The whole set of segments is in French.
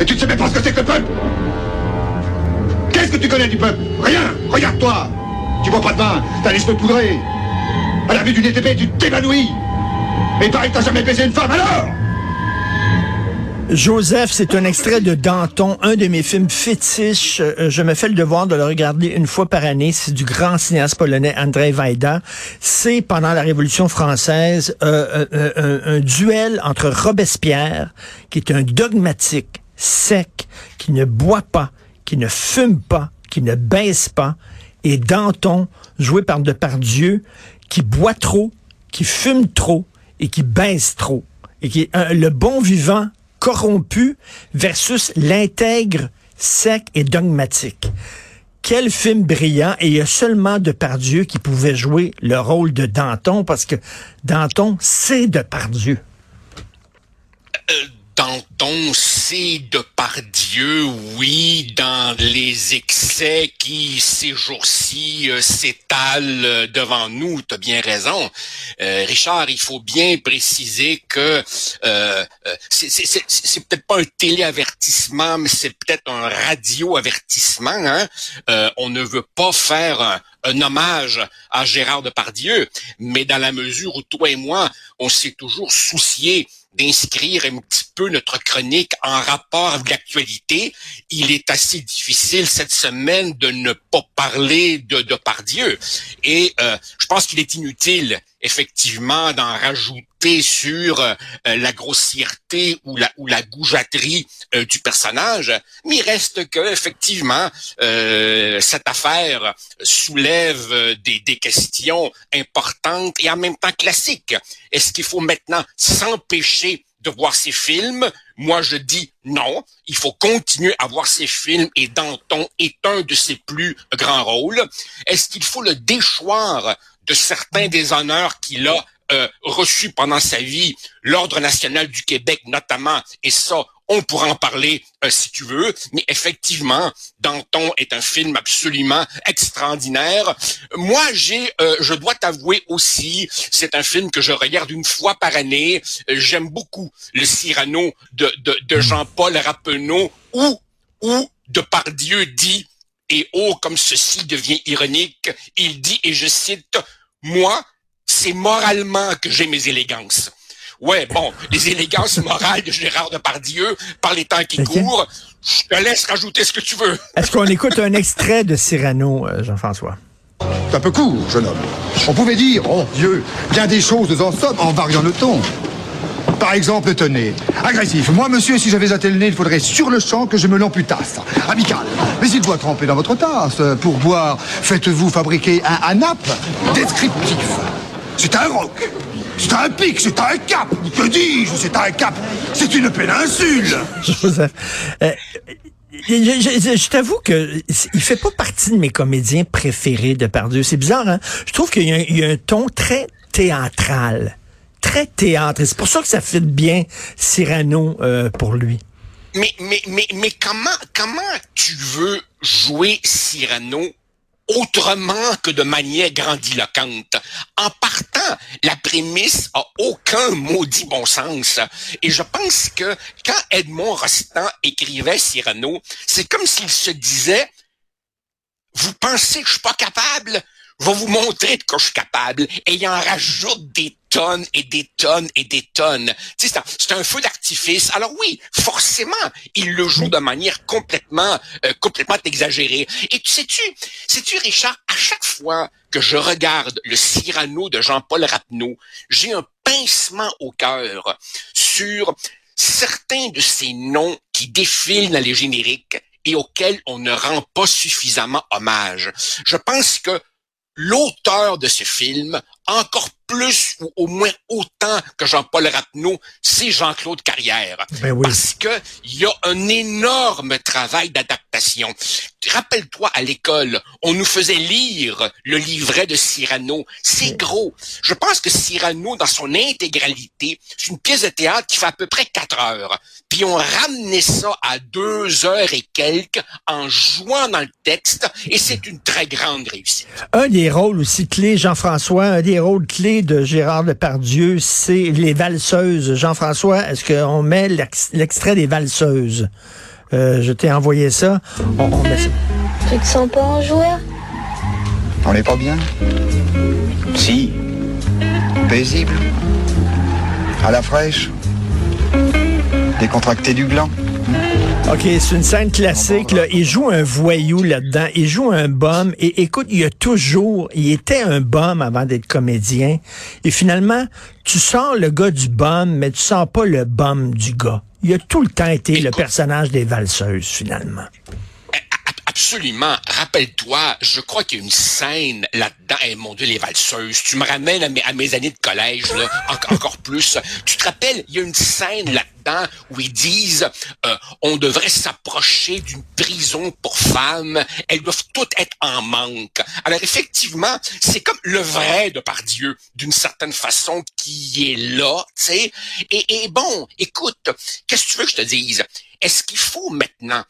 Et tu ne sais même pas ce que c'est que le peuple Qu'est-ce que tu connais du peuple? Rien Regarde-toi Tu vois pas de bain, t'as l'esprit poudré. À la vue d'une épée, tu t'évanouis Et il paraît que t'as jamais baisé une femme, alors? Joseph, c'est un extrait de Danton, un de mes films fétiches. Euh, je me fais le devoir de le regarder une fois par année. C'est du grand cinéaste polonais Andrzej Wajda. C'est pendant la Révolution française euh, euh, un, duel entre Robespierre, qui est un dogmatique, sec, qui ne boit pas, qui ne fume pas, qui ne baisse pas, et Danton, joué par Depardieu, qui boit trop, qui fume trop et qui baisse trop. Et qui le bon vivant corrompu versus l'intègre, sec et dogmatique. Quel film brillant et il y a seulement Depardieu qui pouvait jouer le rôle de Danton parce que Danton, c'est Depardieu. Euh, Danton, c'est de par Dieu, oui, dans les excès qui, ces jours-ci, euh, s'étalent euh, devant nous. Tu as bien raison. Euh, Richard, il faut bien préciser que euh, c'est peut-être pas un téléavertissement, mais c'est peut-être un radio-avertissement. Hein? on ne veut pas faire un, un hommage à Gérard Depardieu, mais dans la mesure où toi et moi, on s'est toujours soucié d'inscrire un petit peu notre chronique en rapport avec l'actualité, il est assez difficile cette semaine de ne pas parler de Depardieu. Et euh, je pense qu'il est inutile effectivement d'en rajouter sur euh, la grossièreté ou la ou la goujaterie euh, du personnage, mais il reste que effectivement euh, cette affaire soulève des, des questions importantes et en même temps classiques. Est-ce qu'il faut maintenant s'empêcher de voir ces films. Moi, je dis non. Il faut continuer à voir ces films et Danton est un de ses plus grands rôles. Est-ce qu'il faut le déchoir de certains des honneurs qu'il a euh, reçus pendant sa vie, l'Ordre national du Québec notamment, et ça, on pourra en parler euh, si tu veux, mais effectivement, Danton est un film absolument extraordinaire. Moi, j'ai, euh, je dois t'avouer aussi, c'est un film que je regarde une fois par année. J'aime beaucoup le Cyrano de, de, de Jean-Paul Rappeneau, où, où Dieu dit et oh, comme ceci devient ironique, il dit, et je cite, moi, c'est moralement que j'ai mes élégances. Ouais, bon, les élégances morales de Gérard Depardieu par les temps qui courent, je te laisse rajouter ce que tu veux. Est-ce qu'on écoute un extrait de Cyrano, euh, Jean-François? C'est un peu court, jeune homme. On pouvait dire, oh Dieu, bien des choses en somme en variant le ton. Par exemple, tenez, agressif. Moi, monsieur, si j'avais attelé le nez, il faudrait sur le champ que je me l'amputasse. Amical. Mais il doit tremper dans votre tasse. Pour boire, faites-vous fabriquer un anap descriptif. C'est un roc. C'est un pic, c'est un cap. Que dis-je C'est un cap. C'est une péninsule. Joseph, euh, je, je, t'avoue que il fait pas partie de mes comédiens préférés de Pardieu. C'est bizarre, hein? Je trouve qu'il y, y, a un ton très théâtral très théâtre. C'est pour ça que ça fait bien Cyrano euh, pour lui. Mais, mais, mais, mais comment, comment tu veux jouer Cyrano autrement que de manière grandiloquente. En partant, la prémisse a aucun maudit bon sens. Et je pense que quand Edmond Rostand écrivait Cyrano, c'est comme s'il se disait, vous pensez que je suis pas capable? Je vais vous montrer de quoi je suis capable. Et il en rajoute des tonnes et des tonnes et des tonnes. C'est un, un feu d'artifice. Alors oui, forcément, il le joue de manière complètement, euh, complètement exagérée. Et tu sais-tu, sais-tu, Richard, à chaque fois que je regarde le Cyrano de Jean-Paul Rapneau, j'ai un pincement au cœur sur certains de ces noms qui défilent dans les génériques et auxquels on ne rend pas suffisamment hommage. Je pense que l'auteur de ce film, encore plus ou au moins autant que Jean-Paul Rapneau, c'est Jean-Claude Carrière. Ben Parce que il y a un énorme travail d'adaptation. Rappelle-toi, à l'école, on nous faisait lire le livret de Cyrano. C'est gros. Je pense que Cyrano, dans son intégralité, c'est une pièce de théâtre qui fait à peu près quatre heures. Puis on ramenait ça à deux heures et quelques en jouant dans le texte, et c'est une très grande réussite. Un des rôles aussi clés, Jean-François, un des des rôles clés de Gérard Depardieu, c'est les valseuses. Jean-François, est-ce qu'on met l'extrait des valseuses? Euh, je t'ai envoyé ça. On, on met ça. Tu te sens pas en joueur On n'est pas bien? Si. Paisible. À la fraîche. Décontracté du gland. OK, c'est une scène classique. Là. Il joue un voyou là-dedans. Il joue un bum. Et écoute, il a toujours... Il était un bum avant d'être comédien. Et finalement, tu sens le gars du bum, mais tu sens pas le bum du gars. Il a tout le temps été le personnage des valseuses, finalement. Absolument. Rappelle-toi, je crois qu'il y a une scène là-dedans. Eh, mon Dieu, les valseuses. Tu me ramènes à mes, années de collège, là, encore plus. Tu te rappelles, il y a une scène là-dedans où ils disent euh, on devrait s'approcher d'une prison pour femmes. Elles doivent toutes être en manque. Alors effectivement, c'est comme le vrai de par Dieu, d'une certaine façon, qui est là, tu sais. Et, et bon, écoute, qu'est-ce que tu veux que je te dise? Est-ce qu'il faut maintenant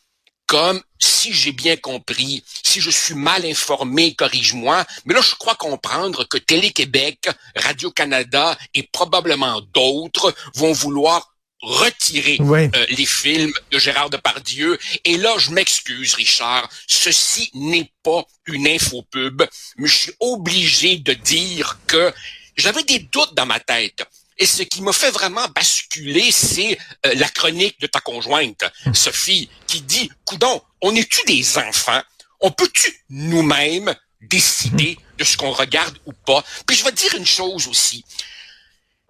comme si j'ai bien compris, si je suis mal informé, corrige-moi, mais là, je crois comprendre que Télé-Québec, Radio-Canada et probablement d'autres vont vouloir retirer euh, les films de Gérard Depardieu. Et là, je m'excuse, Richard, ceci n'est pas une infopub, mais je suis obligé de dire que j'avais des doutes dans ma tête. Et ce qui m'a fait vraiment basculer, c'est euh, la chronique de ta conjointe, Sophie, qui dit, coudon, on est-tu des enfants? On peut-tu nous-mêmes décider de ce qu'on regarde ou pas? Puis je vais te dire une chose aussi.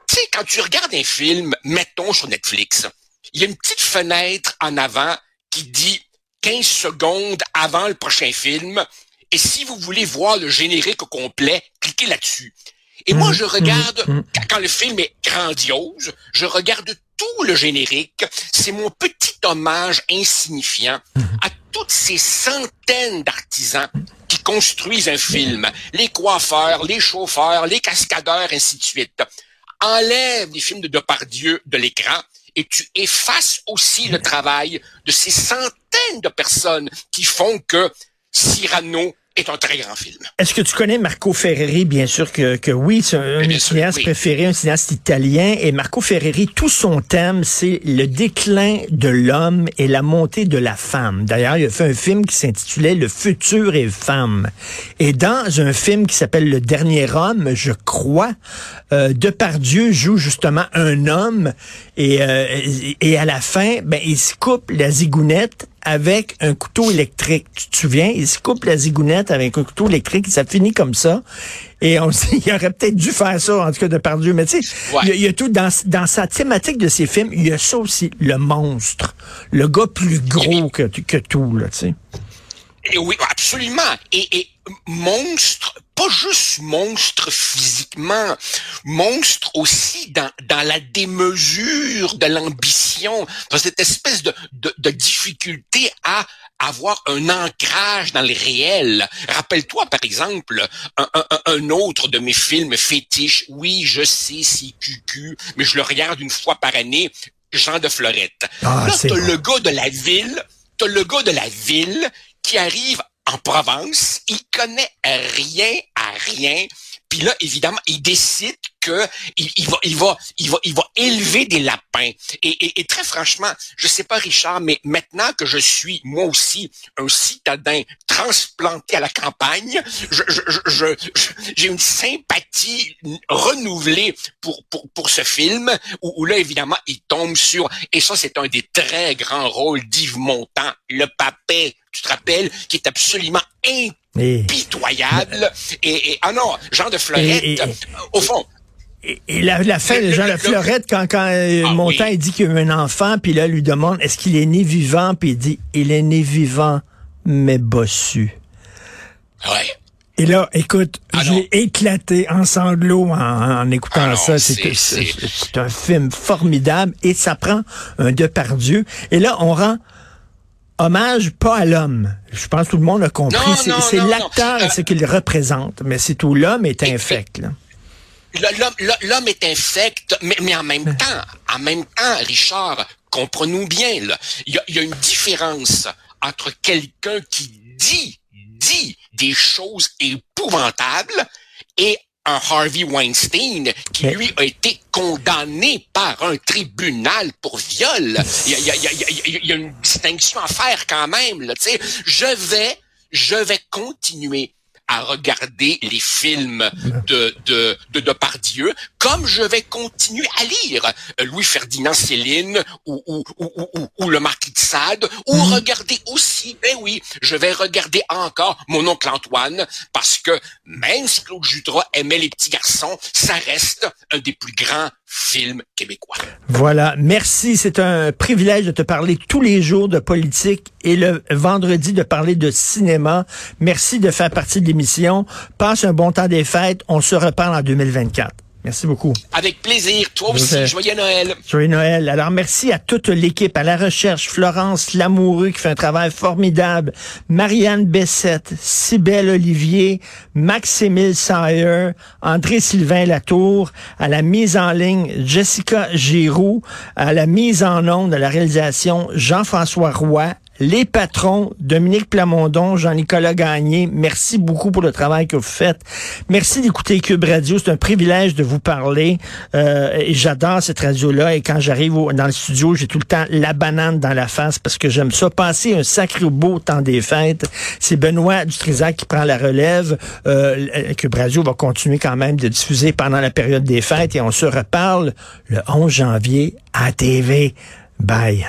Tu sais, quand tu regardes un film, mettons sur Netflix, il y a une petite fenêtre en avant qui dit 15 secondes avant le prochain film. Et si vous voulez voir le générique au complet, cliquez là-dessus. Et moi, je mmh, regarde, mmh, mmh. quand le film est grandiose, je regarde tout le générique. C'est mon petit hommage insignifiant à toutes ces centaines d'artisans qui construisent un film. Les coiffeurs, les chauffeurs, les cascadeurs, ainsi de suite. Enlève les films de Depardieu de l'écran et tu effaces aussi le travail de ces centaines de personnes qui font que Cyrano est un très grand film. Est-ce que tu connais Marco Ferreri? Bien sûr que, que oui, c'est un, cinéaste préféré, un cinéaste italien. Et Marco Ferreri, tout son thème, c'est le déclin de l'homme et la montée de la femme. D'ailleurs, il a fait un film qui s'intitulait Le futur et femme. Et dans un film qui s'appelle Le dernier homme, je crois, euh, Depardieu joue justement un homme et, euh, et à la fin, ben, il se coupe la zigounette avec un couteau électrique. Tu te souviens? Il se coupe la zigounette avec un couteau électrique. Ça finit comme ça. Et on il aurait peut-être dû faire ça, en tout cas, de par Dieu. Mais tu sais, il, y a tout dans, dans sa thématique de ses films, il y a ça aussi, le monstre. Le gars plus gros que, que tout, là, tu sais. Et oui, absolument. Et, et monstre, pas juste monstre physiquement, monstre aussi dans, dans la démesure de l'ambition, dans cette espèce de, de, de difficulté à avoir un ancrage dans le réel. Rappelle-toi, par exemple, un, un, un, autre de mes films fétiches. Oui, je sais, c'est QQ, mais je le regarde une fois par année, Jean de Florette. Ah, Là, t'as le gars de la ville, t'as le gars de la ville qui arrive en Provence, il connaît rien à rien. Puis là, évidemment, il décide que il, va, il va, il va, il va élever des lapins. Et, et, très franchement, je sais pas, Richard, mais maintenant que je suis moi aussi un citadin transplanté à la campagne, je, je, j'ai une sympathie renouvelée pour pour pour ce film où, où, là évidemment il tombe sur et ça c'est un des très grands rôles d'Yves Montand, le papet tu te rappelles, qui est absolument impitoyable. Et, ah non, Jean de Florette, au fond, et, la, fin de Jean de Florette, quand, quand euh, ah dit qu'il a eu un enfant, puis là, lui demande est-ce qu'il est né vivant, puis il dit il est né vivant, mais bossu. Ouais? Et là, écoute, ah j'ai éclaté en sanglots en, écoutant ah ça. C'est un film formidable et ça prend un Dieu. Et là, on rend hommage pas à l'homme. Je pense que tout le monde a compris. C'est l'acteur et ce qu'il représente. Mais c'est tout. L'homme est infect. L'homme est infect, mais, mais en même temps, en même temps, Richard, comprenons bien, il y a, une différence entre quelqu'un qui dit, dit des choses épouvantables et un Harvey Weinstein qui, lui, a été condamné par un tribunal pour viol. Il y a, il y a, il y a, il y a une distinction à faire quand même. Là, sais. je vais, je vais continuer à regarder les films de, de, de Depardieu, comme je vais continuer à lire Louis-Ferdinand Céline ou, ou, ou, ou, le Marquis de Sade, ou mhm. regarder aussi, ben oui, je vais regarder encore mon oncle Antoine, parce que même si Claude Jutras aimait les petits garçons, ça reste un des plus grands films québécois. Voilà, merci. C'est un privilège de te parler tous les jours de politique et le vendredi de parler de cinéma. Merci de faire partie de l'émission. Passe un bon temps des fêtes. On se reparle en 2024. Merci beaucoup. Avec plaisir. Toi aussi. Joyeux Noël. Joyeux Noël. Alors, merci à toute l'équipe, à la recherche, Florence Lamoureux qui fait un travail formidable, Marianne Bessette, Cybelle Olivier, Max-Émile Sayer, André-Sylvain Latour, à la mise en ligne, Jessica Giroux, à la mise en onde, à la réalisation, Jean-François Roy, les patrons, Dominique Plamondon, Jean-Nicolas Gagné, merci beaucoup pour le travail que vous faites. Merci d'écouter Cube Radio. C'est un privilège de vous parler. Euh, et j'adore cette radio-là. Et quand j'arrive dans le studio, j'ai tout le temps la banane dans la face parce que j'aime ça. Passer un sacré beau temps des fêtes. C'est Benoît Dutrisac qui prend la relève. Euh, Cube Radio va continuer quand même de diffuser pendant la période des fêtes et on se reparle le 11 janvier à TV. Bye.